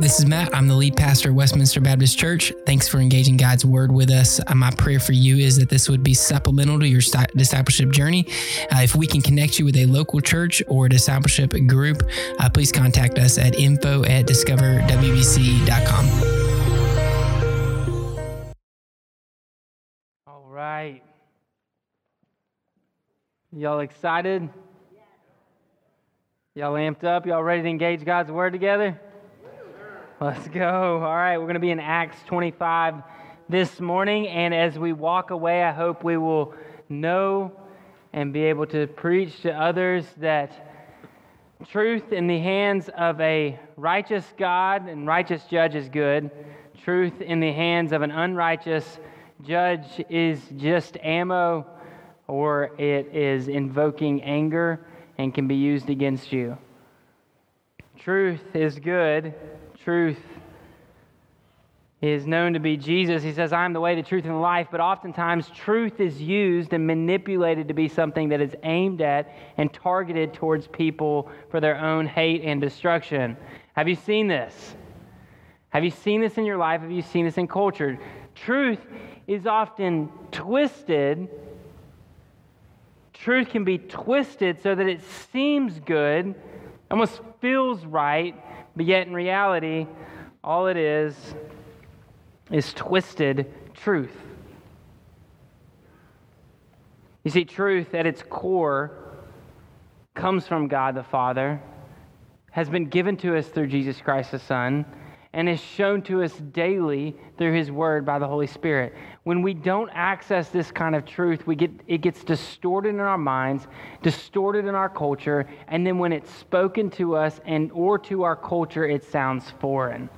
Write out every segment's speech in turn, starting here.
This is Matt. I'm the lead pastor of Westminster Baptist Church. Thanks for engaging God's word with us. Uh, my prayer for you is that this would be supplemental to your discipleship journey. Uh, if we can connect you with a local church or discipleship group, uh, please contact us at info at discoverwbc.com. All right. Y'all excited? Y'all amped up? Y'all ready to engage God's word together? Let's go. All right, we're going to be in Acts 25 this morning. And as we walk away, I hope we will know and be able to preach to others that truth in the hands of a righteous God and righteous judge is good. Truth in the hands of an unrighteous judge is just ammo or it is invoking anger and can be used against you. Truth is good truth is known to be Jesus. He says, I am the way, the truth, and the life. But oftentimes, truth is used and manipulated to be something that is aimed at and targeted towards people for their own hate and destruction. Have you seen this? Have you seen this in your life? Have you seen this in culture? Truth is often twisted. Truth can be twisted so that it seems good, almost feels right, but yet, in reality, all it is is twisted truth. You see, truth at its core comes from God the Father, has been given to us through Jesus Christ the Son, and is shown to us daily through his word by the Holy Spirit. When we don't access this kind of truth, we get it gets distorted in our minds, distorted in our culture, and then when it's spoken to us and or to our culture, it sounds foreign.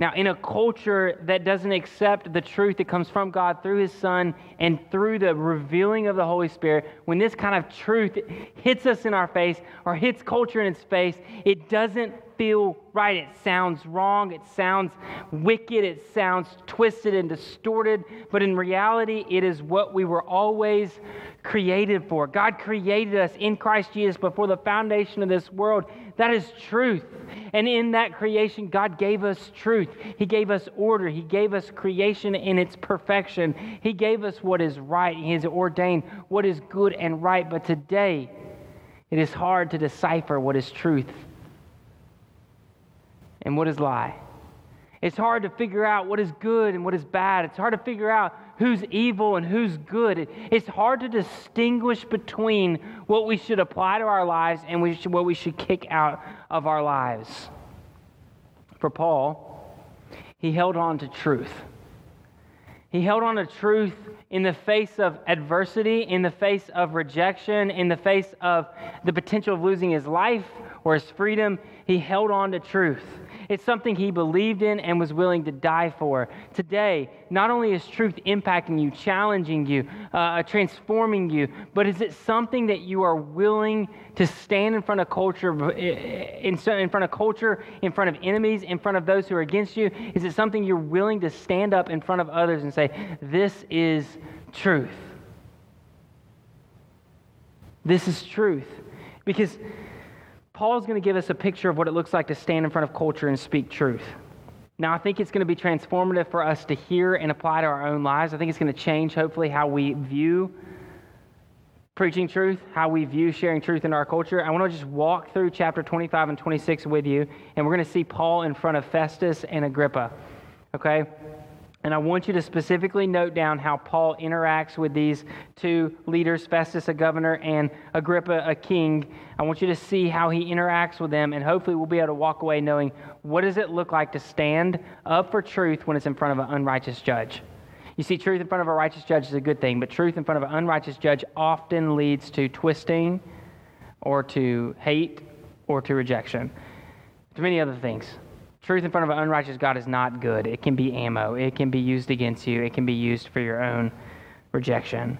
Now, in a culture that doesn't accept the truth that comes from God through His Son and through the revealing of the Holy Spirit, when this kind of truth hits us in our face or hits culture in its face, it doesn't feel right. It sounds wrong. It sounds wicked. It sounds twisted and distorted. But in reality, it is what we were always created for. God created us in Christ Jesus before the foundation of this world. That is truth. And in that creation, God gave us truth. He gave us order. He gave us creation in its perfection. He gave us what is right. He has ordained what is good and right. But today, it is hard to decipher what is truth and what is lie. It's hard to figure out what is good and what is bad. It's hard to figure out who's evil and who's good. It's hard to distinguish between what we should apply to our lives and what we should kick out of our lives. For Paul, he held on to truth. He held on to truth in the face of adversity, in the face of rejection, in the face of the potential of losing his life or his freedom. He held on to truth. It's something he believed in and was willing to die for. Today, not only is truth impacting you, challenging you, uh, uh, transforming you, but is it something that you are willing to stand in front of culture, in, in front of culture, in front of enemies, in front of those who are against you? Is it something you're willing to stand up in front of others and say, This is truth? This is truth. Because Paul's going to give us a picture of what it looks like to stand in front of culture and speak truth. Now, I think it's going to be transformative for us to hear and apply to our own lives. I think it's going to change, hopefully, how we view preaching truth, how we view sharing truth in our culture. I want to just walk through chapter 25 and 26 with you, and we're going to see Paul in front of Festus and Agrippa. Okay? And I want you to specifically note down how Paul interacts with these two leaders, Festus, a governor, and Agrippa, a king. I want you to see how he interacts with them, and hopefully we'll be able to walk away knowing what does it look like to stand up for truth when it's in front of an unrighteous judge. You see, truth in front of a righteous judge is a good thing, but truth in front of an unrighteous judge often leads to twisting or to hate or to rejection, to many other things. Truth in front of an unrighteous God is not good. It can be ammo, it can be used against you, it can be used for your own rejection.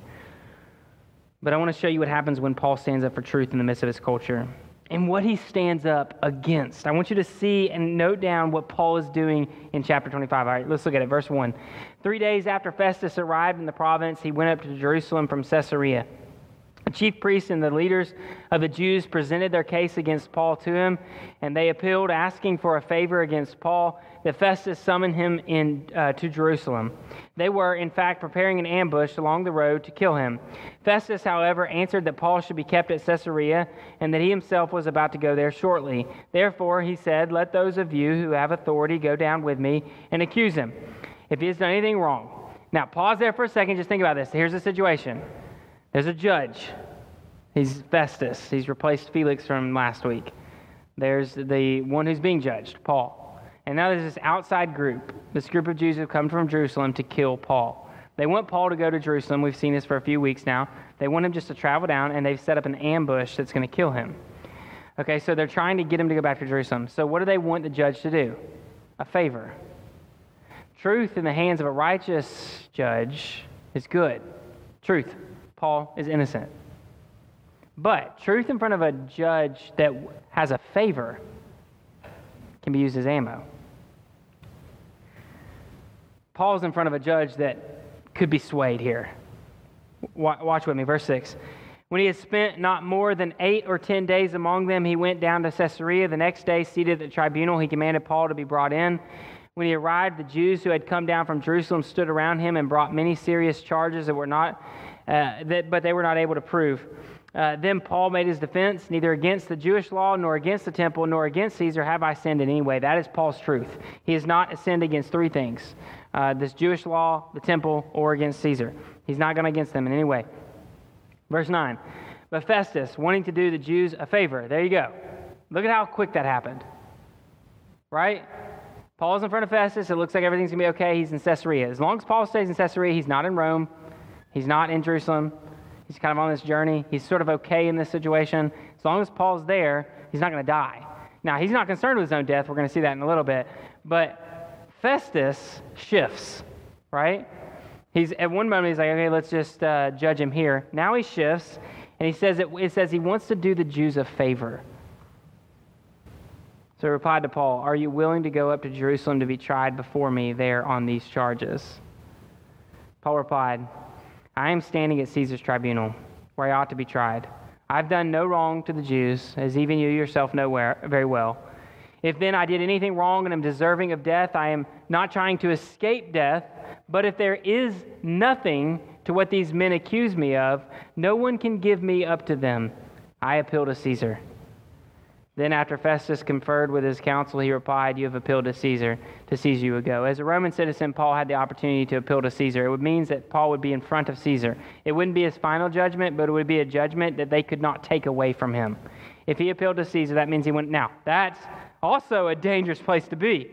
But I want to show you what happens when Paul stands up for truth in the midst of his culture and what he stands up against. I want you to see and note down what Paul is doing in chapter 25. All right, let's look at it. Verse 1. Three days after Festus arrived in the province, he went up to Jerusalem from Caesarea. The chief priests and the leaders of the Jews presented their case against Paul to him, and they appealed, asking for a favor against Paul, that Festus summoned him in, uh, to Jerusalem. They were, in fact, preparing an ambush along the road to kill him. Festus, however, answered that Paul should be kept at Caesarea, and that he himself was about to go there shortly. Therefore, he said, Let those of you who have authority go down with me and accuse him, if he has done anything wrong. Now, pause there for a second. Just think about this. Here's the situation. There's a judge. He's Festus. He's replaced Felix from last week. There's the one who's being judged, Paul. And now there's this outside group. This group of Jews have come from Jerusalem to kill Paul. They want Paul to go to Jerusalem. We've seen this for a few weeks now. They want him just to travel down, and they've set up an ambush that's going to kill him. Okay, so they're trying to get him to go back to Jerusalem. So what do they want the judge to do? A favor. Truth in the hands of a righteous judge is good. Truth. Paul is innocent. But truth in front of a judge that has a favor can be used as ammo. Paul's in front of a judge that could be swayed here. Watch with me, verse 6. When he had spent not more than eight or ten days among them, he went down to Caesarea. The next day, seated at the tribunal, he commanded Paul to be brought in. When he arrived, the Jews who had come down from Jerusalem stood around him and brought many serious charges that were not uh, that, but they were not able to prove. Uh, then Paul made his defense Neither against the Jewish law, nor against the temple, nor against Caesar have I sinned in any way. That is Paul's truth. He has not sinned against three things uh, this Jewish law, the temple, or against Caesar. He's not gone against them in any way. Verse 9. But Festus, wanting to do the Jews a favor, there you go. Look at how quick that happened. Right? Paul's in front of Festus. It looks like everything's going to be okay. He's in Caesarea. As long as Paul stays in Caesarea, he's not in Rome. He's not in Jerusalem. He's kind of on this journey. He's sort of okay in this situation. As long as Paul's there, he's not going to die. Now, he's not concerned with his own death. We're going to see that in a little bit. But Festus shifts, right? He's at one moment he's like, okay, let's just uh, judge him here. Now he shifts, and he says it, it says he wants to do the Jews a favor. So he replied to Paul, Are you willing to go up to Jerusalem to be tried before me there on these charges? Paul replied, I am standing at Caesar's tribunal, where I ought to be tried. I've done no wrong to the Jews, as even you yourself know very well. If then I did anything wrong and am deserving of death, I am not trying to escape death, but if there is nothing to what these men accuse me of, no one can give me up to them. I appeal to Caesar. Then, after Festus conferred with his council, he replied, You have appealed to Caesar. To Caesar you go. As a Roman citizen, Paul had the opportunity to appeal to Caesar. It would mean that Paul would be in front of Caesar. It wouldn't be his final judgment, but it would be a judgment that they could not take away from him. If he appealed to Caesar, that means he went. Now, that's also a dangerous place to be.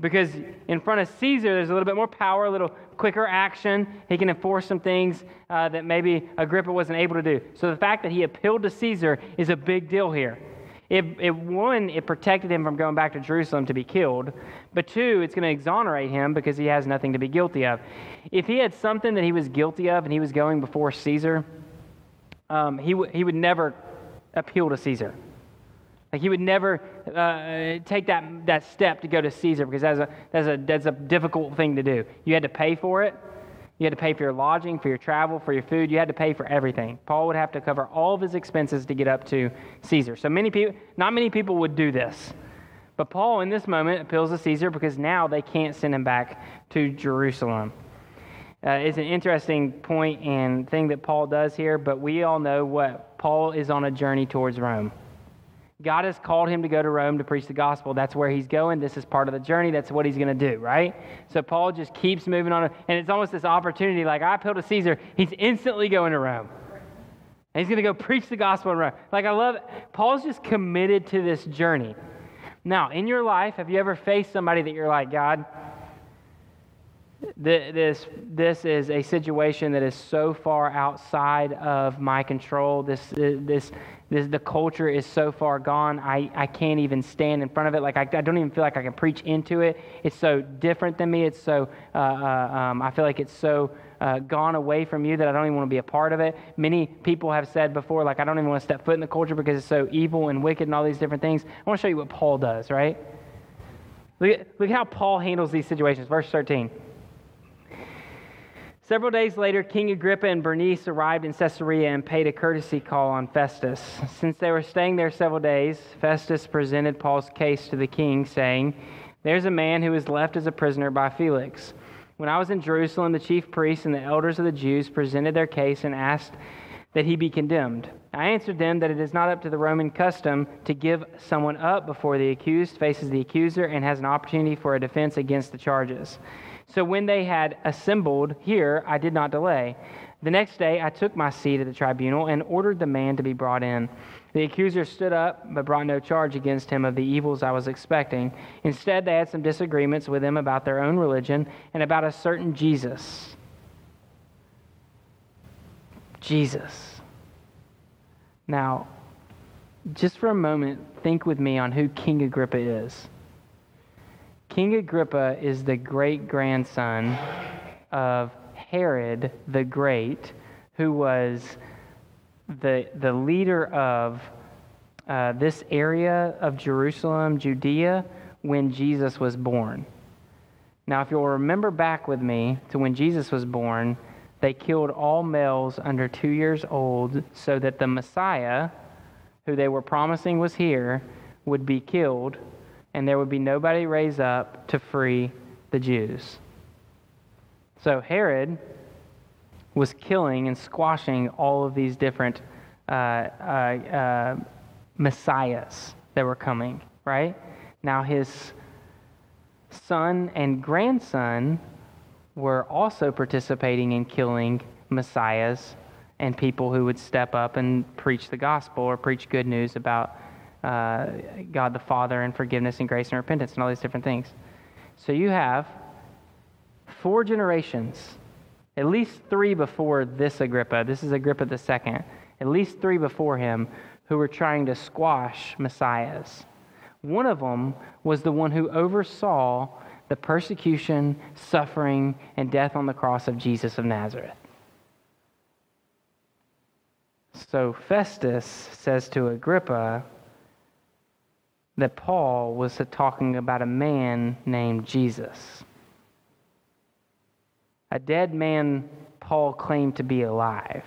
Because in front of Caesar, there's a little bit more power, a little quicker action. He can enforce some things uh, that maybe Agrippa wasn't able to do. So the fact that he appealed to Caesar is a big deal here. It, it, one, it protected him from going back to Jerusalem to be killed. But two, it's going to exonerate him because he has nothing to be guilty of. If he had something that he was guilty of and he was going before Caesar, um, he, w- he would never appeal to Caesar. Like he would never uh, take that, that step to go to Caesar because that's a, that's, a, that's a difficult thing to do. You had to pay for it. You had to pay for your lodging, for your travel, for your food. You had to pay for everything. Paul would have to cover all of his expenses to get up to Caesar. So many people, not many people would do this. But Paul, in this moment, appeals to Caesar because now they can't send him back to Jerusalem. Uh, it's an interesting point and thing that Paul does here, but we all know what Paul is on a journey towards Rome. God has called him to go to Rome to preach the gospel. That's where he's going. This is part of the journey. That's what he's going to do, right? So Paul just keeps moving on. And it's almost this opportunity like, I appeal to Caesar. He's instantly going to Rome. And he's going to go preach the gospel in Rome. Like, I love it. Paul's just committed to this journey. Now, in your life, have you ever faced somebody that you're like, God, this, this is a situation that is so far outside of my control. This, this, this, the culture is so far gone, I, I can't even stand in front of it. Like, I, I don't even feel like I can preach into it. It's so different than me. It's so, uh, uh, um, I feel like it's so uh, gone away from you that I don't even want to be a part of it. Many people have said before, like, I don't even want to step foot in the culture because it's so evil and wicked and all these different things. I want to show you what Paul does, right? Look at, look at how Paul handles these situations. Verse 13 Several days later, King Agrippa and Bernice arrived in Caesarea and paid a courtesy call on Festus. Since they were staying there several days, Festus presented Paul's case to the king, saying, There's a man who was left as a prisoner by Felix. When I was in Jerusalem, the chief priests and the elders of the Jews presented their case and asked that he be condemned. I answered them that it is not up to the Roman custom to give someone up before the accused faces the accuser and has an opportunity for a defense against the charges. So when they had assembled here, I did not delay. The next day, I took my seat at the tribunal and ordered the man to be brought in. The accuser stood up, but brought no charge against him of the evils I was expecting. Instead, they had some disagreements with him about their own religion and about a certain Jesus. Jesus. Now, just for a moment, think with me on who King Agrippa is. King Agrippa is the great grandson of Herod the Great, who was the, the leader of uh, this area of Jerusalem, Judea, when Jesus was born. Now, if you'll remember back with me to when Jesus was born, they killed all males under two years old so that the Messiah, who they were promising was here, would be killed and there would be nobody raised up to free the Jews. So Herod was killing and squashing all of these different uh, uh, uh, messiahs that were coming, right? Now his son and grandson were also participating in killing messiahs and people who would step up and preach the gospel or preach good news about uh, God the Father and forgiveness and grace and repentance and all these different things. So you have four generations, at least three before this Agrippa. This is Agrippa the second. At least three before him who were trying to squash messiahs. One of them was the one who oversaw the persecution, suffering, and death on the cross of Jesus of Nazareth. So Festus says to Agrippa, that Paul was talking about a man named Jesus. A dead man Paul claimed to be alive.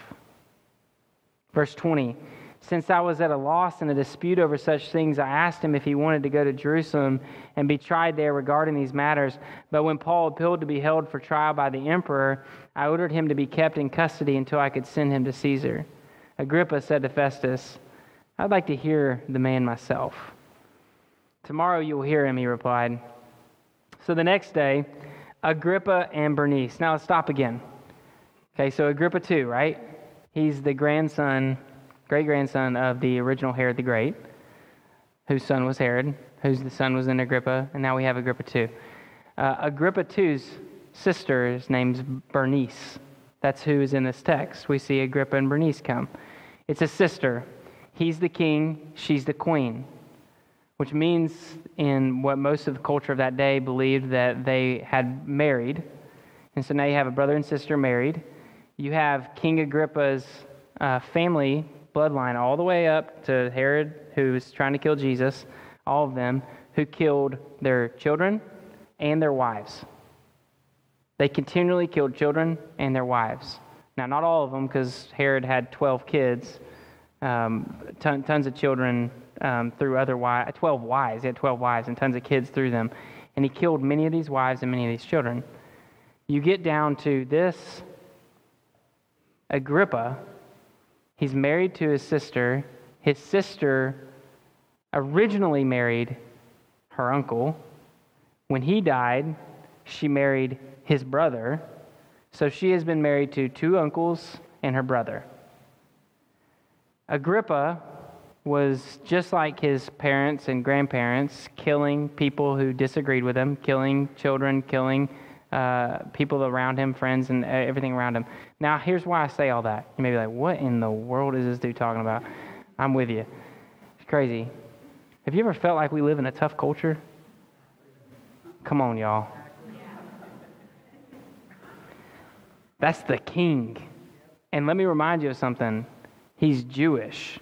Verse 20 Since I was at a loss in a dispute over such things, I asked him if he wanted to go to Jerusalem and be tried there regarding these matters. But when Paul appealed to be held for trial by the emperor, I ordered him to be kept in custody until I could send him to Caesar. Agrippa said to Festus, I'd like to hear the man myself. Tomorrow you will hear him, he replied. So the next day, Agrippa and Bernice. Now let's stop again. Okay, so Agrippa II, right? He's the grandson, great grandson of the original Herod the Great, whose son was Herod, whose the son was in Agrippa, and now we have Agrippa II. Uh, Agrippa two's sister is named Bernice. That's who is in this text. We see Agrippa and Bernice come. It's a sister. He's the king, she's the queen which means in what most of the culture of that day believed that they had married. And so now you have a brother and sister married. You have King Agrippa's uh, family bloodline all the way up to Herod, who was trying to kill Jesus, all of them, who killed their children and their wives. They continually killed children and their wives. Now, not all of them, because Herod had 12 kids, um, ton, tons of children um, through other wives, 12 wives. He had 12 wives and tons of kids through them. And he killed many of these wives and many of these children. You get down to this Agrippa. He's married to his sister. His sister originally married her uncle. When he died, she married his brother. So she has been married to two uncles and her brother. Agrippa was just like his parents and grandparents, killing people who disagreed with him, killing children, killing uh, people around him, friends, and everything around him. Now, here's why I say all that. You may be like, what in the world is this dude talking about? I'm with you. It's crazy. Have you ever felt like we live in a tough culture? Come on, y'all. That's the king. And let me remind you of something. He's Jewish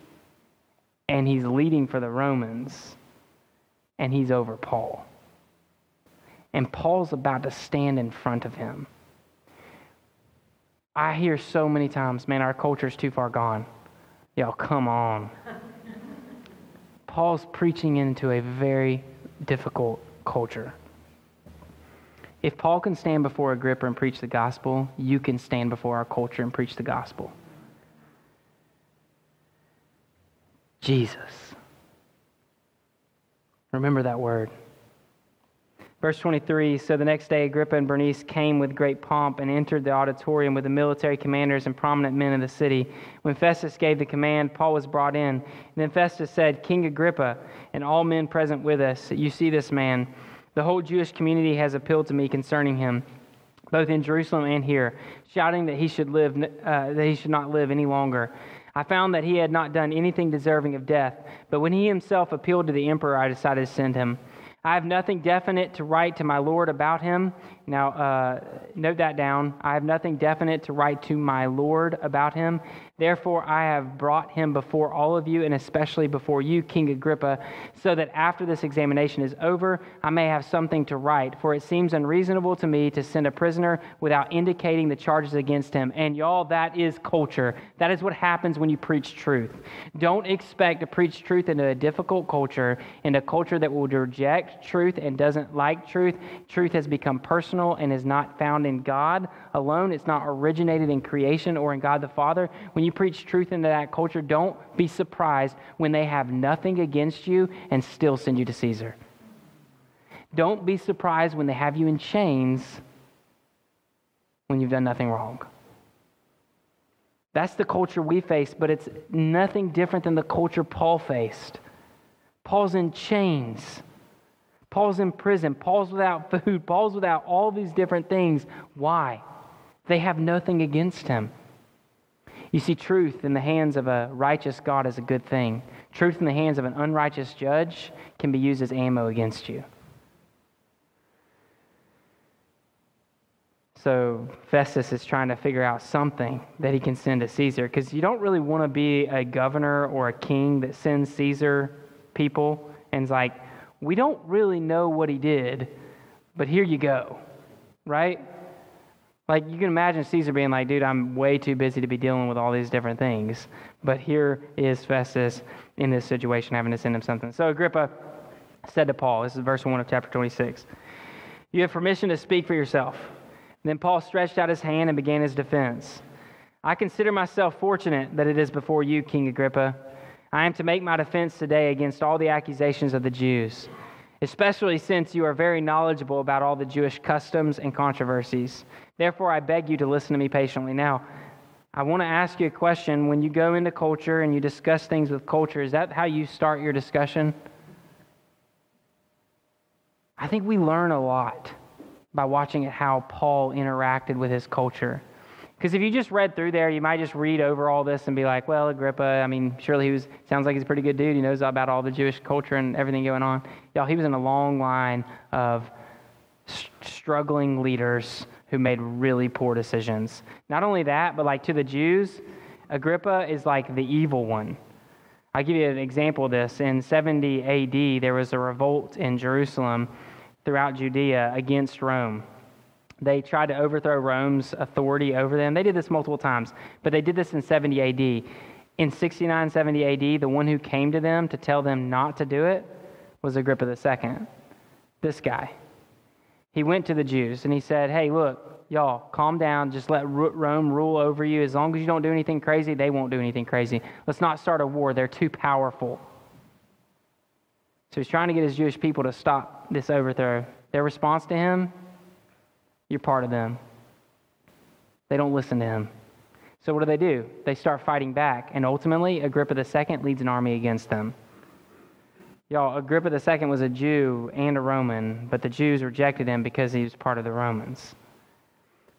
and he's leading for the Romans, and he's over Paul. And Paul's about to stand in front of him. I hear so many times, man, our culture's too far gone. Y'all, come on. Paul's preaching into a very difficult culture. If Paul can stand before Agrippa and preach the gospel, you can stand before our culture and preach the gospel. Jesus. Remember that word. Verse 23 So the next day, Agrippa and Bernice came with great pomp and entered the auditorium with the military commanders and prominent men of the city. When Festus gave the command, Paul was brought in. And then Festus said, King Agrippa, and all men present with us, you see this man. The whole Jewish community has appealed to me concerning him, both in Jerusalem and here, shouting that he should live, uh, that he should not live any longer. I found that he had not done anything deserving of death, but when he himself appealed to the emperor, I decided to send him. I have nothing definite to write to my Lord about him. Now, uh, note that down. I have nothing definite to write to my Lord about him. Therefore, I have brought him before all of you, and especially before you, King Agrippa, so that after this examination is over, I may have something to write. For it seems unreasonable to me to send a prisoner without indicating the charges against him. And y'all, that is culture. That is what happens when you preach truth. Don't expect to preach truth into a difficult culture, in a culture that will reject truth and doesn't like truth. Truth has become personal and is not found in God alone. It's not originated in creation or in God the Father. When you preach truth into that culture, don't be surprised when they have nothing against you and still send you to Caesar. Don't be surprised when they have you in chains when you've done nothing wrong. That's the culture we face, but it's nothing different than the culture Paul faced. Paul's in chains. Paul's in prison. Paul's without food. Paul's without all these different things. Why? They have nothing against him. You see, truth in the hands of a righteous God is a good thing. Truth in the hands of an unrighteous judge can be used as ammo against you. So Festus is trying to figure out something that he can send to Caesar because you don't really want to be a governor or a king that sends Caesar people and is like, we don't really know what he did, but here you go, right? Like, you can imagine Caesar being like, dude, I'm way too busy to be dealing with all these different things. But here is Festus in this situation having to send him something. So Agrippa said to Paul, this is verse 1 of chapter 26, You have permission to speak for yourself. And then Paul stretched out his hand and began his defense. I consider myself fortunate that it is before you, King Agrippa. I am to make my defense today against all the accusations of the Jews especially since you are very knowledgeable about all the Jewish customs and controversies. Therefore, I beg you to listen to me patiently. Now, I want to ask you a question. When you go into culture and you discuss things with culture, is that how you start your discussion? I think we learn a lot by watching how Paul interacted with his culture. Because if you just read through there, you might just read over all this and be like, well, Agrippa, I mean, surely he was, sounds like he's a pretty good dude. He knows about all the Jewish culture and everything going on. Y'all, he was in a long line of struggling leaders who made really poor decisions. Not only that, but like to the Jews, Agrippa is like the evil one. I'll give you an example of this. In 70 AD, there was a revolt in Jerusalem throughout Judea against Rome. They tried to overthrow Rome's authority over them. They did this multiple times, but they did this in 70 AD. In 69, 70 AD, the one who came to them to tell them not to do it was Agrippa II. This guy. He went to the Jews and he said, Hey, look, y'all, calm down. Just let Rome rule over you. As long as you don't do anything crazy, they won't do anything crazy. Let's not start a war. They're too powerful. So he's trying to get his Jewish people to stop this overthrow. Their response to him you're part of them. They don't listen to him. So what do they do? They start fighting back, and ultimately, Agrippa II leads an army against them. Y'all, Agrippa II was a Jew and a Roman, but the Jews rejected him because he was part of the Romans.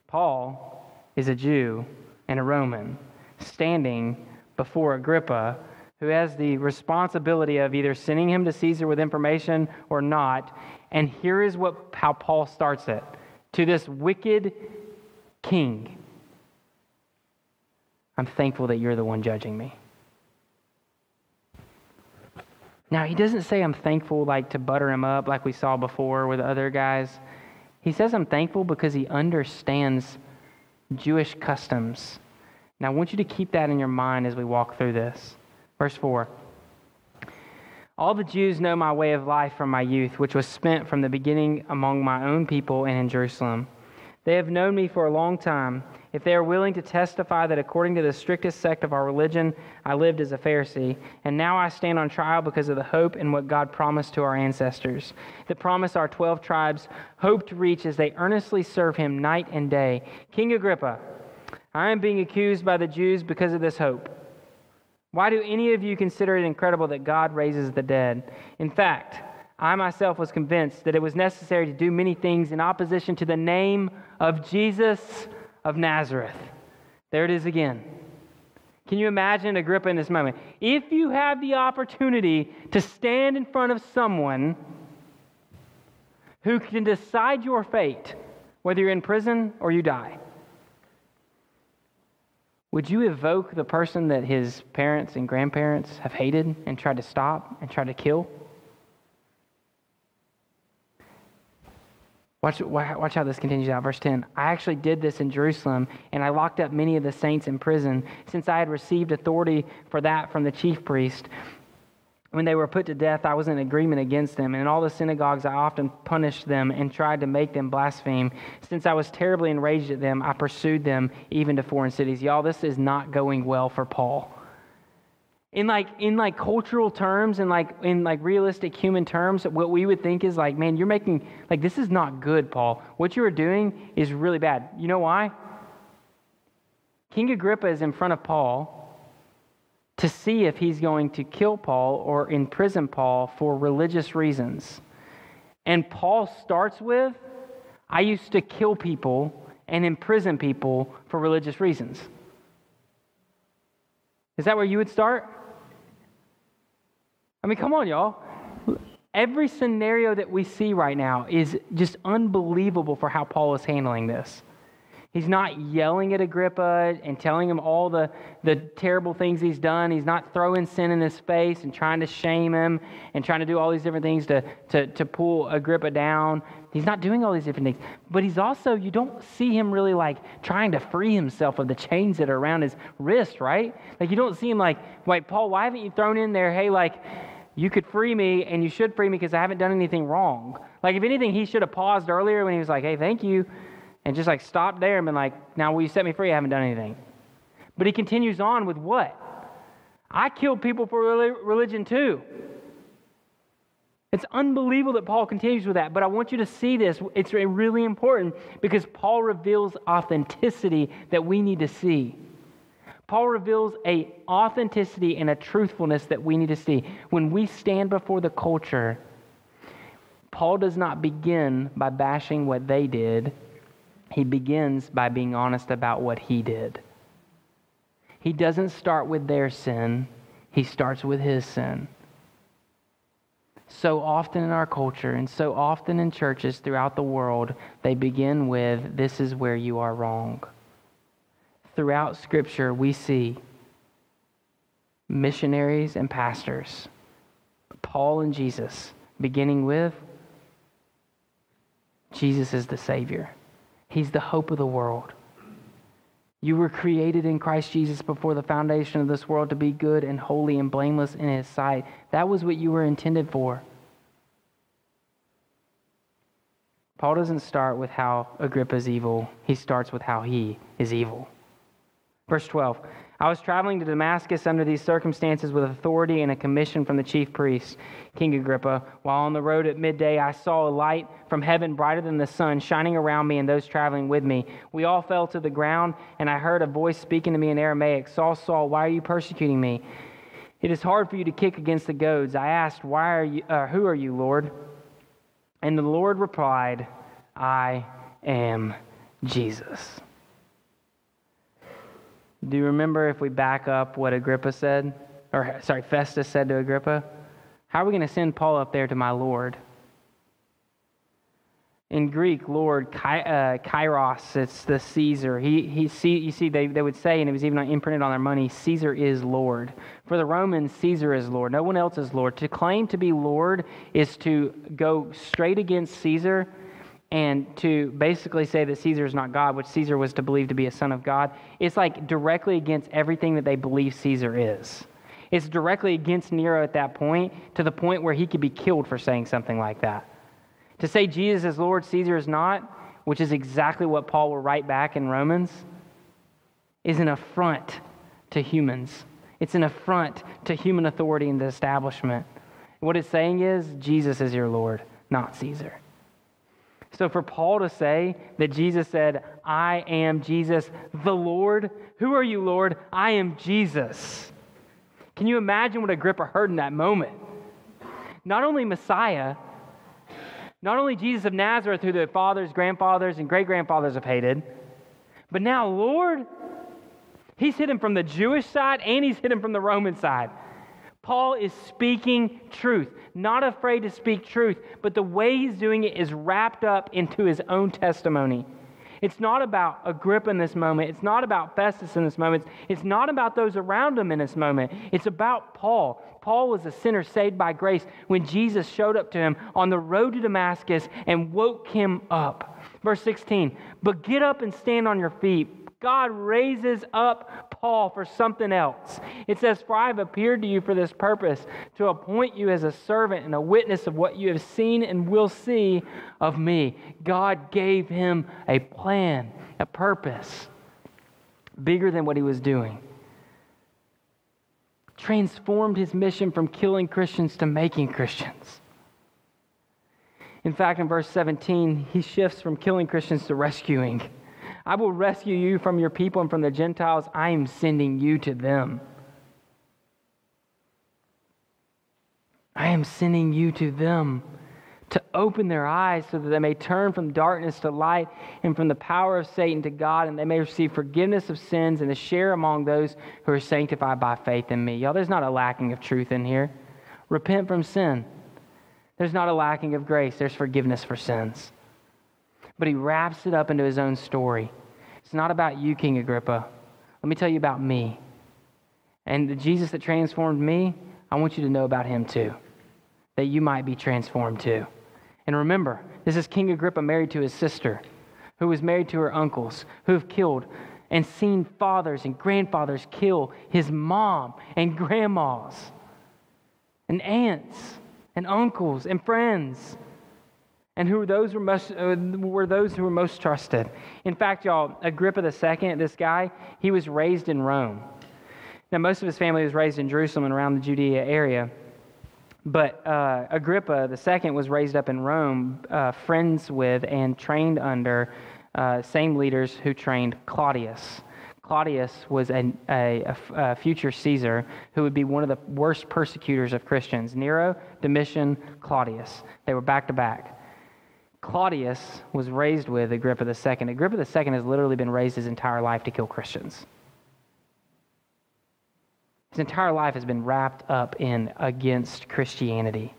Paul is a Jew and a Roman standing before Agrippa, who has the responsibility of either sending him to Caesar with information or not. And here is what, how Paul starts it to this wicked king, I'm thankful that you're the one judging me. Now, he doesn't say I'm thankful like to butter him up like we saw before with other guys. He says I'm thankful because he understands Jewish customs. Now, I want you to keep that in your mind as we walk through this. Verse 4 All the Jews know my way of life from my youth, which was spent from the beginning among my own people and in Jerusalem. They have known me for a long time. If they are willing to testify that according to the strictest sect of our religion, I lived as a Pharisee, and now I stand on trial because of the hope in what God promised to our ancestors, the promise our 12 tribes hope to reach as they earnestly serve him night and day. King Agrippa, I am being accused by the Jews because of this hope. Why do any of you consider it incredible that God raises the dead? In fact, I myself was convinced that it was necessary to do many things in opposition to the name of Jesus of Nazareth. There it is again. Can you imagine Agrippa in this moment? If you have the opportunity to stand in front of someone who can decide your fate, whether you're in prison or you die, would you evoke the person that his parents and grandparents have hated and tried to stop and tried to kill? Watch, watch how this continues out. Verse 10 I actually did this in Jerusalem, and I locked up many of the saints in prison, since I had received authority for that from the chief priest. When they were put to death, I was in agreement against them. And in all the synagogues, I often punished them and tried to make them blaspheme. Since I was terribly enraged at them, I pursued them even to foreign cities. Y'all, this is not going well for Paul in like in like cultural terms and like in like realistic human terms what we would think is like man you're making like this is not good paul what you are doing is really bad you know why king agrippa is in front of paul to see if he's going to kill paul or imprison paul for religious reasons and paul starts with i used to kill people and imprison people for religious reasons is that where you would start I mean, come on, y'all. Every scenario that we see right now is just unbelievable for how Paul is handling this. He's not yelling at Agrippa and telling him all the, the terrible things he's done. He's not throwing sin in his face and trying to shame him and trying to do all these different things to, to, to pull Agrippa down. He's not doing all these different things. But he's also, you don't see him really like trying to free himself of the chains that are around his wrist, right? Like you don't see him like, wait, Paul, why haven't you thrown in there, hey, like, you could free me and you should free me because I haven't done anything wrong. Like, if anything, he should have paused earlier when he was like, hey, thank you and just like stop there and been like, now will you set me free? I haven't done anything. But he continues on with what? I killed people for religion too. It's unbelievable that Paul continues with that, but I want you to see this. It's really important because Paul reveals authenticity that we need to see. Paul reveals a authenticity and a truthfulness that we need to see. When we stand before the culture, Paul does not begin by bashing what they did. He begins by being honest about what he did. He doesn't start with their sin, he starts with his sin. So often in our culture and so often in churches throughout the world, they begin with, This is where you are wrong. Throughout Scripture, we see missionaries and pastors, Paul and Jesus, beginning with, Jesus is the Savior. He's the hope of the world. You were created in Christ Jesus before the foundation of this world to be good and holy and blameless in His sight. That was what you were intended for. Paul doesn't start with how Agrippa is evil, he starts with how he is evil. Verse 12 I was traveling to Damascus under these circumstances with authority and a commission from the chief priest, King Agrippa. While on the road at midday, I saw a light from heaven brighter than the sun shining around me and those traveling with me. We all fell to the ground, and I heard a voice speaking to me in Aramaic Saul, Saul, why are you persecuting me? It is hard for you to kick against the goads. I asked, Why are you, uh, Who are you, Lord? And the Lord replied, I am Jesus. Do you remember if we back up what Agrippa said? Or, sorry, Festus said to Agrippa? How are we going to send Paul up there to my Lord? In Greek, Lord, uh, Kyrios, it's the Caesar. He, he, see, you see, they, they would say, and it was even imprinted on their money, Caesar is Lord. For the Romans, Caesar is Lord. No one else is Lord. To claim to be Lord is to go straight against Caesar and to basically say that Caesar is not God, which Caesar was to believe to be a son of God, it's like directly against everything that they believe Caesar is. It's directly against Nero at that point, to the point where he could be killed for saying something like that. To say Jesus is Lord, Caesar is not, which is exactly what Paul will write back in Romans, is an affront to humans. It's an affront to human authority and the establishment. What it's saying is, Jesus is your Lord, not Caesar. So for Paul to say that Jesus said, I am Jesus, the Lord, who are you, Lord? I am Jesus. Can you imagine what Agrippa heard in that moment? Not only Messiah, not only Jesus of Nazareth, who the fathers, grandfathers, and great grandfathers have hated, but now, Lord, he's hidden from the Jewish side and he's hidden from the Roman side. Paul is speaking truth, not afraid to speak truth, but the way he's doing it is wrapped up into his own testimony. It's not about Agrippa in this moment. It's not about Festus in this moment. It's not about those around him in this moment. It's about Paul. Paul was a sinner saved by grace when Jesus showed up to him on the road to Damascus and woke him up. Verse 16, but get up and stand on your feet. God raises up Paul for something else. It says, For I have appeared to you for this purpose, to appoint you as a servant and a witness of what you have seen and will see of me. God gave him a plan, a purpose, bigger than what he was doing. Transformed his mission from killing Christians to making Christians. In fact, in verse 17, he shifts from killing Christians to rescuing. I will rescue you from your people and from the Gentiles. I am sending you to them. I am sending you to them to open their eyes so that they may turn from darkness to light and from the power of Satan to God, and they may receive forgiveness of sins and a share among those who are sanctified by faith in me. Y'all, there's not a lacking of truth in here. Repent from sin. There's not a lacking of grace, there's forgiveness for sins but he wraps it up into his own story. It's not about you, King Agrippa. Let me tell you about me. And the Jesus that transformed me, I want you to know about him too, that you might be transformed too. And remember, this is King Agrippa married to his sister, who was married to her uncles, who have killed and seen fathers and grandfathers kill his mom and grandmas and aunts and uncles and friends and who were those were most uh, were those who were most trusted. In fact, y'all, Agrippa II, this guy, he was raised in Rome. Now, most of his family was raised in Jerusalem and around the Judea area. But uh, Agrippa II was raised up in Rome, uh, friends with and trained under uh, same leaders who trained Claudius. Claudius was a, future Caesar who would be one of the worst persecutors of Christians. Nero, Domitian, Claudius. They were back to back. Claudius was raised with Agrippa II. Agrippa II has literally been raised his entire life to kill Christians. His entire life has been wrapped up in against Christianity.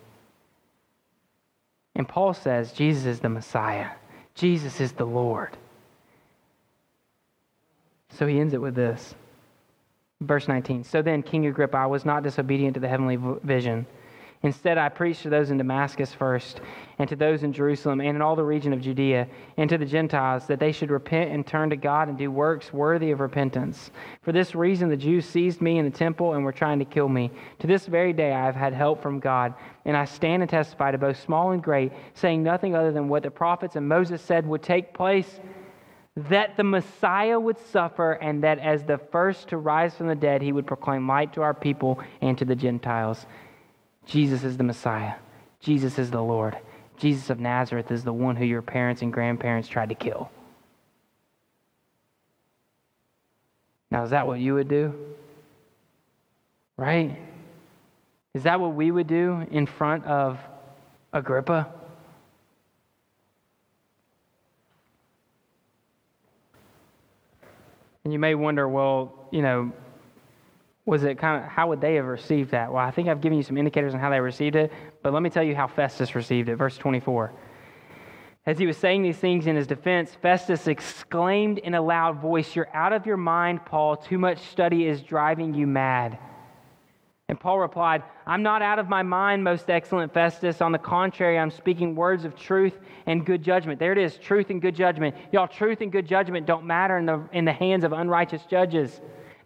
And Paul says Jesus is the Messiah, Jesus is the Lord. So he ends it with this. Verse 19. So then, King Agrippa, I was not disobedient to the heavenly vision Instead, I preached to those in Damascus first, and to those in Jerusalem, and in all the region of Judea, and to the Gentiles, that they should repent and turn to God and do works worthy of repentance. For this reason, the Jews seized me in the temple and were trying to kill me. To this very day, I have had help from God, and I stand and testify to both small and great, saying nothing other than what the prophets and Moses said would take place that the Messiah would suffer, and that as the first to rise from the dead, he would proclaim light to our people and to the Gentiles. Jesus is the Messiah. Jesus is the Lord. Jesus of Nazareth is the one who your parents and grandparents tried to kill. Now, is that what you would do? Right? Is that what we would do in front of Agrippa? And you may wonder, well, you know, was it kind of how would they have received that? Well, I think I've given you some indicators on how they received it, but let me tell you how Festus received it. Verse 24. As he was saying these things in his defense, Festus exclaimed in a loud voice, You're out of your mind, Paul. Too much study is driving you mad. And Paul replied, I'm not out of my mind, most excellent Festus. On the contrary, I'm speaking words of truth and good judgment. There it is, truth and good judgment. Y'all, truth and good judgment don't matter in the, in the hands of unrighteous judges.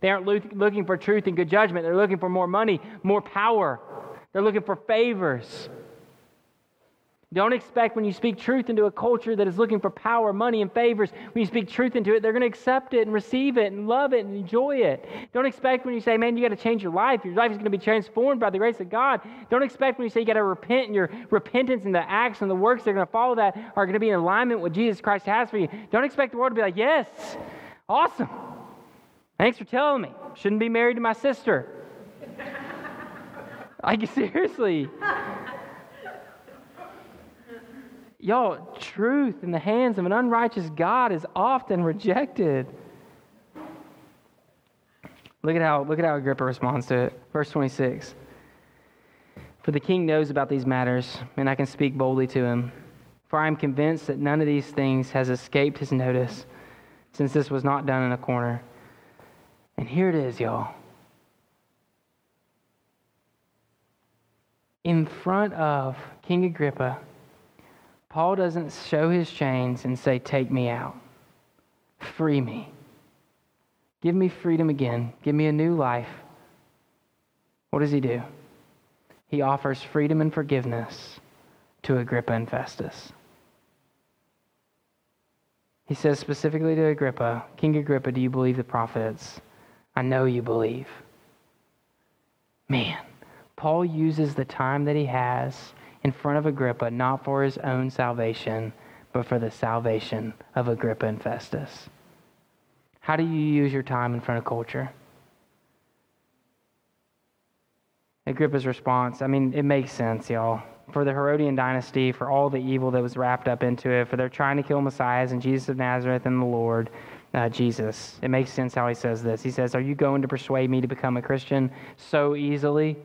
They aren't looking for truth and good judgment. They're looking for more money, more power. They're looking for favors. Don't expect when you speak truth into a culture that is looking for power, money, and favors, when you speak truth into it, they're going to accept it and receive it and love it and enjoy it. Don't expect when you say, man, you got to change your life. Your life is going to be transformed by the grace of God. Don't expect when you say you got to repent and your repentance and the acts and the works that are going to follow that are going to be in alignment with Jesus Christ has for you. Don't expect the world to be like, yes, awesome. Thanks for telling me. Shouldn't be married to my sister. like, seriously. Y'all, truth in the hands of an unrighteous God is often rejected. Look at how look at how Agrippa responds to it. Verse 26. For the king knows about these matters, and I can speak boldly to him. For I am convinced that none of these things has escaped his notice, since this was not done in a corner. And here it is, y'all. In front of King Agrippa, Paul doesn't show his chains and say, Take me out. Free me. Give me freedom again. Give me a new life. What does he do? He offers freedom and forgiveness to Agrippa and Festus. He says specifically to Agrippa, King Agrippa, do you believe the prophets? I know you believe. Man, Paul uses the time that he has in front of Agrippa, not for his own salvation, but for the salvation of Agrippa and Festus. How do you use your time in front of culture? Agrippa's response, I mean, it makes sense, y'all. For the Herodian dynasty, for all the evil that was wrapped up into it, for their trying to kill Messiahs and Jesus of Nazareth and the Lord, uh, Jesus. It makes sense how he says this. He says, Are you going to persuade me to become a Christian so easily?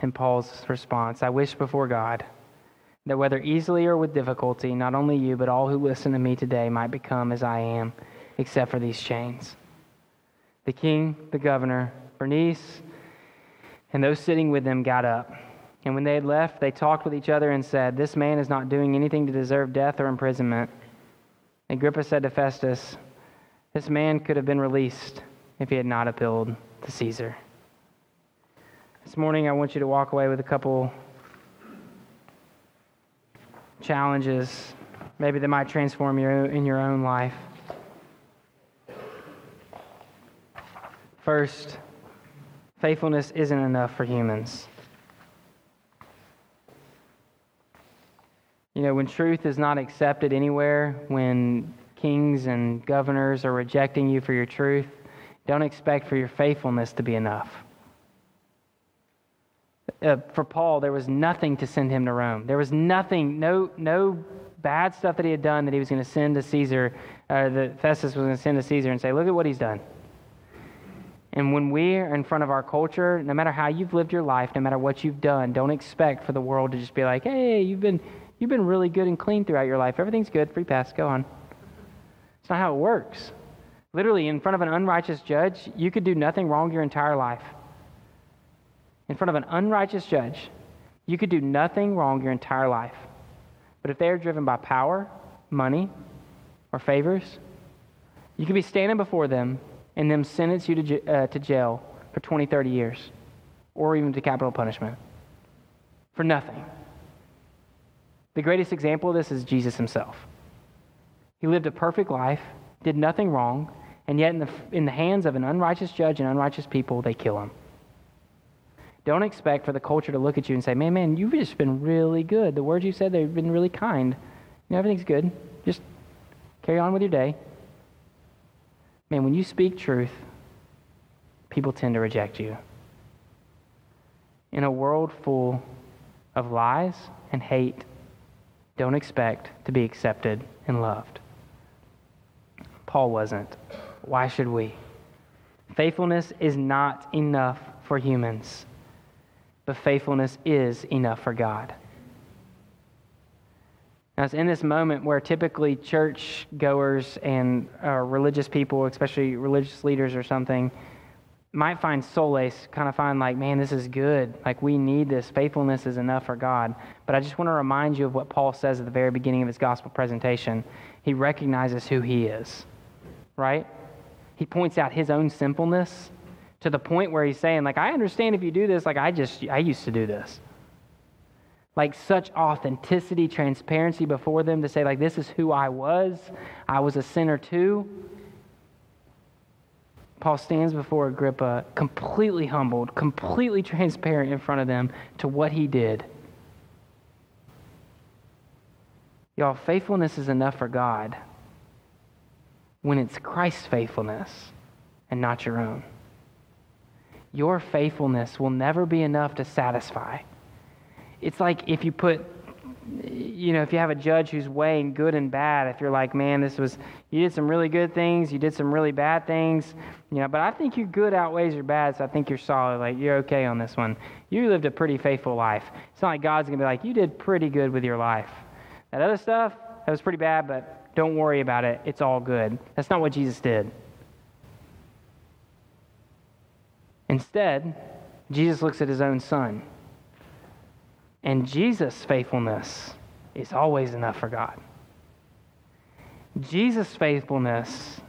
And Paul's response I wish before God that whether easily or with difficulty, not only you, but all who listen to me today might become as I am, except for these chains. The king, the governor, Bernice, and those sitting with them got up. And when they had left, they talked with each other and said, This man is not doing anything to deserve death or imprisonment. Agrippa said to Festus, This man could have been released if he had not appealed to Caesar. This morning, I want you to walk away with a couple challenges, maybe that might transform you in your own life. First, faithfulness isn't enough for humans. You know, when truth is not accepted anywhere, when kings and governors are rejecting you for your truth, don't expect for your faithfulness to be enough uh, for Paul, there was nothing to send him to Rome. There was nothing, no, no bad stuff that he had done that he was going to send to Caesar, uh, that Festus was going to send to Caesar and say, look at what he's done. And when we're in front of our culture, no matter how you've lived your life, no matter what you've done, don't expect for the world to just be like, hey, you've been, you've been really good and clean throughout your life. Everything's good, free pass, go on. It's not how it works. Literally, in front of an unrighteous judge, you could do nothing wrong your entire life in front of an unrighteous judge, you could do nothing wrong your entire life. But if they are driven by power, money, or favors, you could be standing before them and them sentence you to, uh, to jail for 20, 30 years, or even to capital punishment for nothing. The greatest example of this is Jesus himself. He lived a perfect life, did nothing wrong, and yet in the, in the hands of an unrighteous judge and unrighteous people, they kill him. Don't expect for the culture to look at you and say, man, man, you've just been really good. The words you said, they've been really kind. You know, everything's good. Just carry on with your day. Man, when you speak truth, people tend to reject you. In a world full of lies and hate, don't expect to be accepted and loved. Paul wasn't. Why should we? Faithfulness is not enough for humans but faithfulness is enough for God. Now, it's in this moment where typically church goers and uh, religious people, especially religious leaders or something, might find solace, kind of find like, man, this is good. Like, we need this. Faithfulness is enough for God. But I just want to remind you of what Paul says at the very beginning of his gospel presentation. He recognizes who he is, right? He points out his own sinfulness to the point where he's saying, like, I understand if you do this, like, I just, I used to do this. Like, such authenticity, transparency before them to say, like, this is who I was. I was a sinner too Paul stands before Agrippa, completely humbled, completely transparent in front of them to what he did. Y'all, faithfulness is enough for God when it's Christ's faithfulness and not your own. Your faithfulness will never be enough to satisfy. It's like if you put you know, if you have a judge who's weighing good and bad, if you're like, man, this was, you did some really good things, you did some really bad things, you know, but I think your good outweighs your bad, so I think you're solid. Like, you're okay on this one. You lived a pretty faithful life. It's not like God's going to be like, you did pretty good with your life. That other stuff, that was pretty bad, but don't worry about it. It's all good. That's not what Jesus did. Instead, Jesus looks at his own son and Jesus' faithfulness is always enough for God. Jesus' faithfulness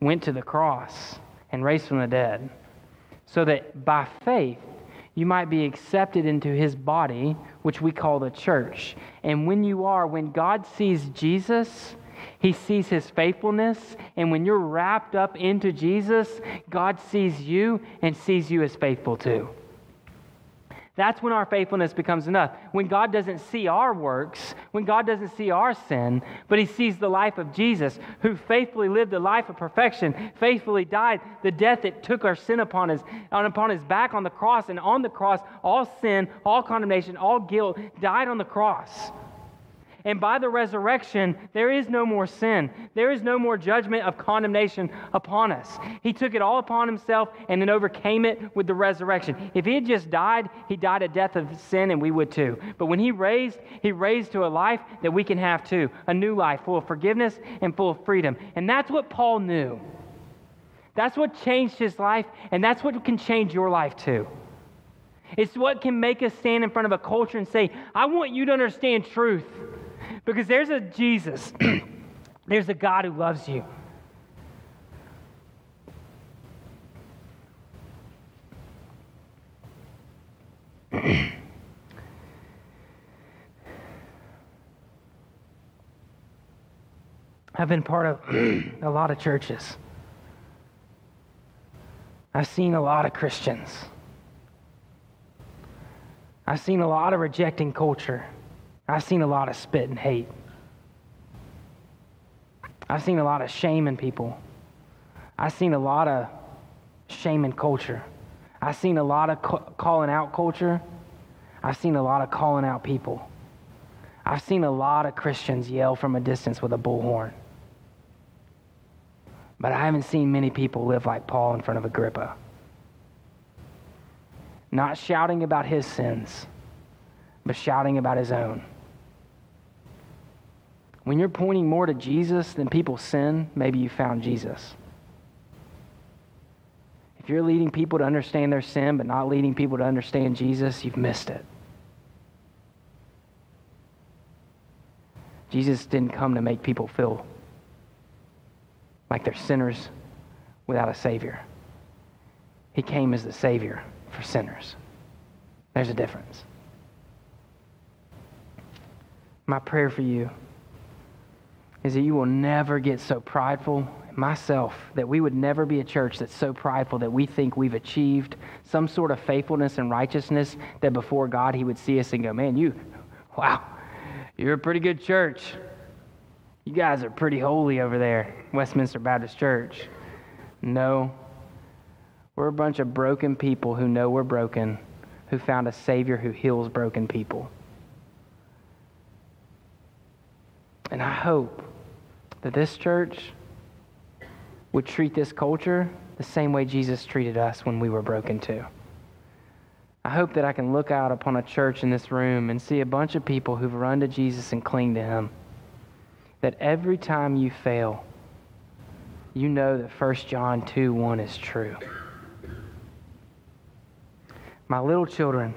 went to the cross and raised from the dead so that by faith you might be accepted into his body, which we call the church. And when you are, when God sees Jesus, he sees his faithfulness. And when you're wrapped up into Jesus, God sees you and sees you as faithful too. That's when our faithfulness becomes enough. When God doesn't see our works, when God doesn't see our sin, but He sees the life of Jesus, who faithfully lived a life of perfection, faithfully died the death that took our sin upon his, upon his back on the cross. And on the cross, all sin, all condemnation, all guilt died on the cross. And by the resurrection, there is no more sin. There is no more judgment of condemnation upon us. He took it all upon himself and then overcame it with the resurrection. If he had just died, he died a death of sin, and we would too. But when he raised, he raised to a life that we can have too a new life full of forgiveness and full of freedom. And that's what Paul knew. That's what changed his life, and that's what can change your life too. It's what can make us stand in front of a culture and say, I want you to understand truth. Because there's a Jesus, there's a God who loves you. I've been part of a lot of churches. I've seen a lot of Christians. I've seen a lot of rejecting culture. I've seen a lot of spit and hate. I've seen a lot of shame in people. I've seen a lot of shame in culture. I've seen a lot of ca- calling out culture. I've seen a lot of calling out people. I've seen a lot of Christians yell from a distance with a bullhorn. But I haven't seen many people live like Paul in front of Agrippa. Not shouting about his sins, but shouting about his own. When you're pointing more to Jesus than people's sin, maybe you found Jesus. If you're leading people to understand their sin but not leading people to understand Jesus, you've missed it. Jesus didn't come to make people feel like they're sinners without a Savior. He came as the Savior for sinners. There's a difference. My prayer for you is that you will never get so prideful, myself, that we would never be a church that's so prideful that we think we've achieved some sort of faithfulness and righteousness that before God he would see us and go, man, you, wow, you're a pretty good church. You guys are pretty holy over there, Westminster Baptist Church. No, we're a bunch of broken people who know we're broken, who found a Savior who heals broken people. And I hope that this church would treat this culture the same way Jesus treated us when we were broken too. I hope that I can look out upon a church in this room and see a bunch of people who've run to Jesus and cling to him. that every time you fail, you know that 1 John 2 1 is true. My little children,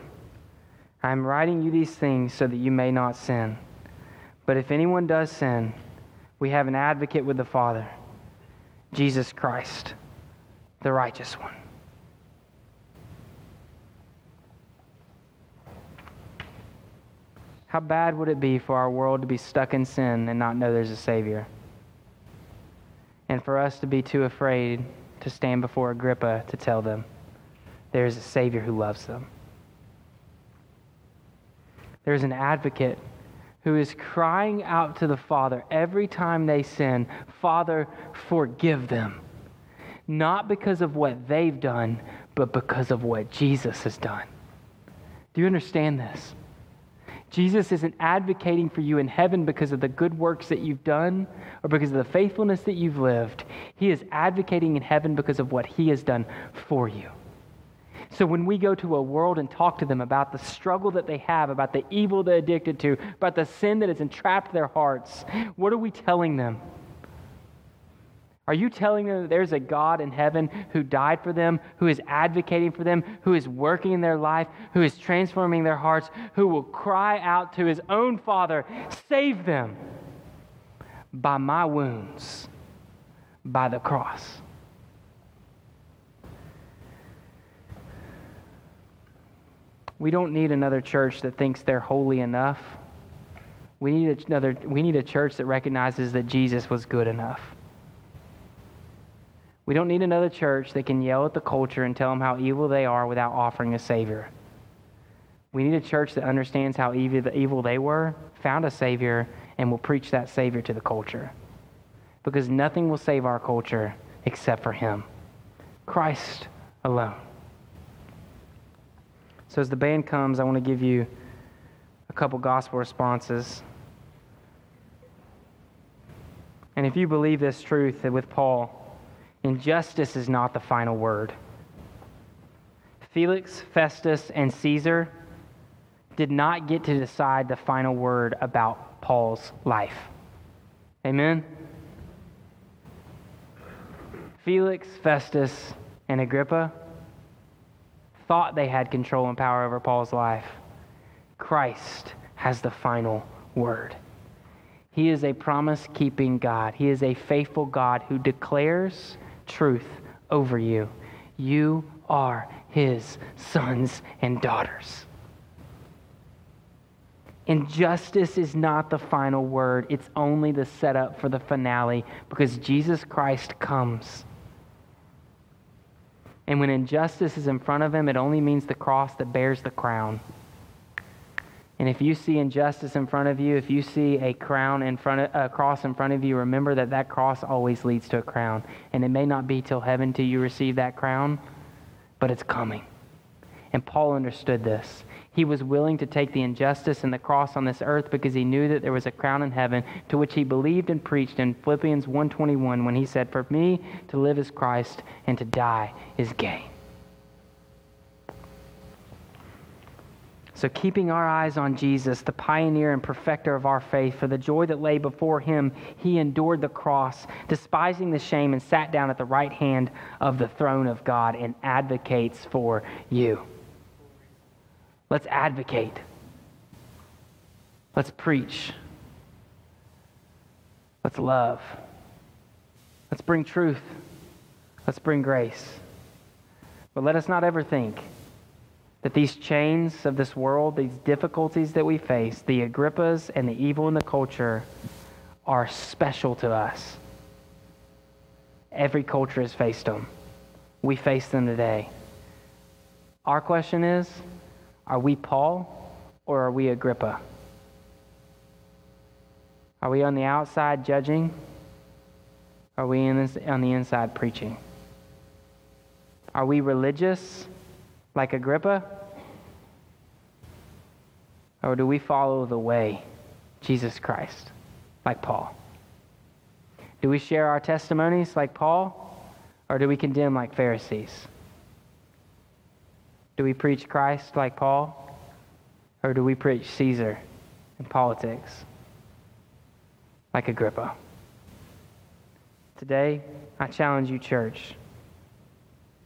I am writing you these things so that you may not sin. But if anyone does sin, we have an advocate with the Father, Jesus Christ, the righteous one. How bad would it be for our world to be stuck in sin and not know there's a Savior? And for us to be too afraid to stand before Agrippa to tell them there is a Savior who loves them. There's an advocate who is crying out to the Father every time they sin Father, forgive them. Not because of what they've done, but because of what Jesus has done. Do you understand this? Jesus isn't advocating for you in heaven because of the good works that you've done or because of the faithfulness that you've lived. He is advocating in heaven because of what He has done for you. So when we go to a world and talk to them about the struggle that they have, about the evil they're addicted to, about the sin that has entrapped their hearts, what are we telling them? Are you telling them that there's a God in heaven who died for them, who is advocating for them, who is working in their life, who is transforming their hearts, who will cry out to his own Father, Save them by my wounds, by the cross? We don't need another church that thinks they're holy enough. We need another we need a church that recognizes that Jesus was good enough. We don't need another church that can yell at the culture and tell them how evil they are without offering a Savior. We need a church that understands how evil the evil they were, found a Savior, and will preach that Savior to the culture. Because nothing will save our culture except for Him Christ alone. So, as the band comes, I want to give you a couple gospel responses. And if you believe this truth with Paul, Injustice is not the final word. Felix, Festus, and Caesar did not get to decide the final word about Paul's life. Amen? Felix, Festus, and Agrippa thought they had control and power over Paul's life. Christ has the final word. He is a promise keeping God, He is a faithful God who declares truth over you. You are his sons and daughters. Injustice is not the final word, it's only the setup for the finale because Jesus Christ comes. And when injustice is in front of him, it only means the cross that bears the crown. And if you see injustice in front of you, if you see a crown in front of, a cross in front of you, remember that that cross always leads to a crown. And it may not be till heaven till you receive that crown, but it's coming. And Paul understood this. He was willing to take the injustice and the cross on this earth because he knew that there was a crown in heaven to which he believed and preached in Philippians 1:21 when he said, "For me to live is Christ and to die is gain." So, keeping our eyes on Jesus, the pioneer and perfecter of our faith, for the joy that lay before him, he endured the cross, despising the shame, and sat down at the right hand of the throne of God and advocates for you. Let's advocate. Let's preach. Let's love. Let's bring truth. Let's bring grace. But let us not ever think that these chains of this world, these difficulties that we face, the Agrippas and the evil in the culture, are special to us. Every culture has faced them. We face them today. Our question is are we Paul or are we Agrippa? Are we on the outside judging? Are we this, on the inside preaching? Are we religious? like Agrippa? Or do we follow the way, Jesus Christ, like Paul? Do we share our testimonies like Paul? Or do we condemn like Pharisees? Do we preach Christ like Paul? Or do we preach Caesar and politics? like Agrippa. Today, I challenge you, church,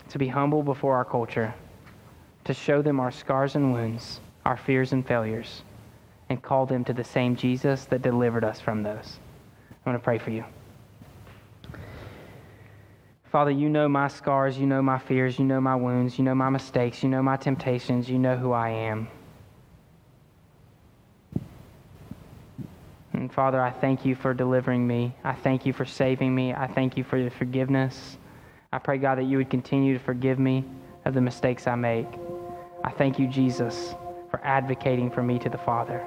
to be humble before our culture, to show them our scars and wounds, our fears and failures, and call them to the same Jesus that delivered us from those. I want to pray for you. Father, you know my scars, you know my fears, you know my wounds, you know my mistakes, you know my temptations, you know who I am. And Father, I thank you for delivering me. I thank you for saving me. I thank you for your forgiveness. I pray, God, that you would continue to forgive me of the mistakes I make. I thank you, Jesus, for advocating for me to the Father.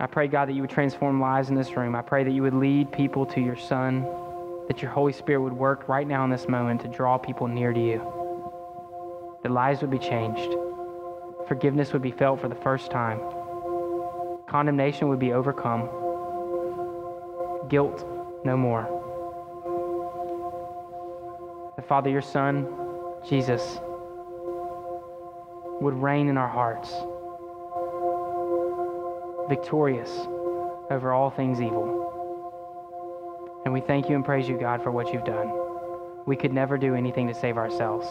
I pray, God, that you would transform lives in this room. I pray that you would lead people to your Son, that your Holy Spirit would work right now in this moment to draw people near to you. That lives would be changed, forgiveness would be felt for the first time, condemnation would be overcome, guilt no more. The Father, your Son, Jesus, would reign in our hearts, victorious over all things evil. And we thank you and praise you, God, for what you've done. We could never do anything to save ourselves,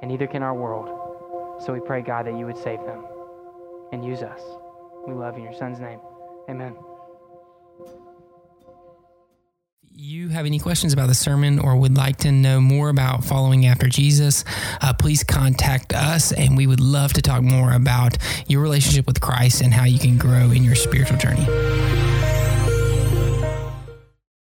and neither can our world. So we pray, God, that you would save them and use us. We love you in your son's name. Amen. you have any questions about the sermon or would like to know more about following after Jesus, uh, please contact us and we would love to talk more about your relationship with Christ and how you can grow in your spiritual journey.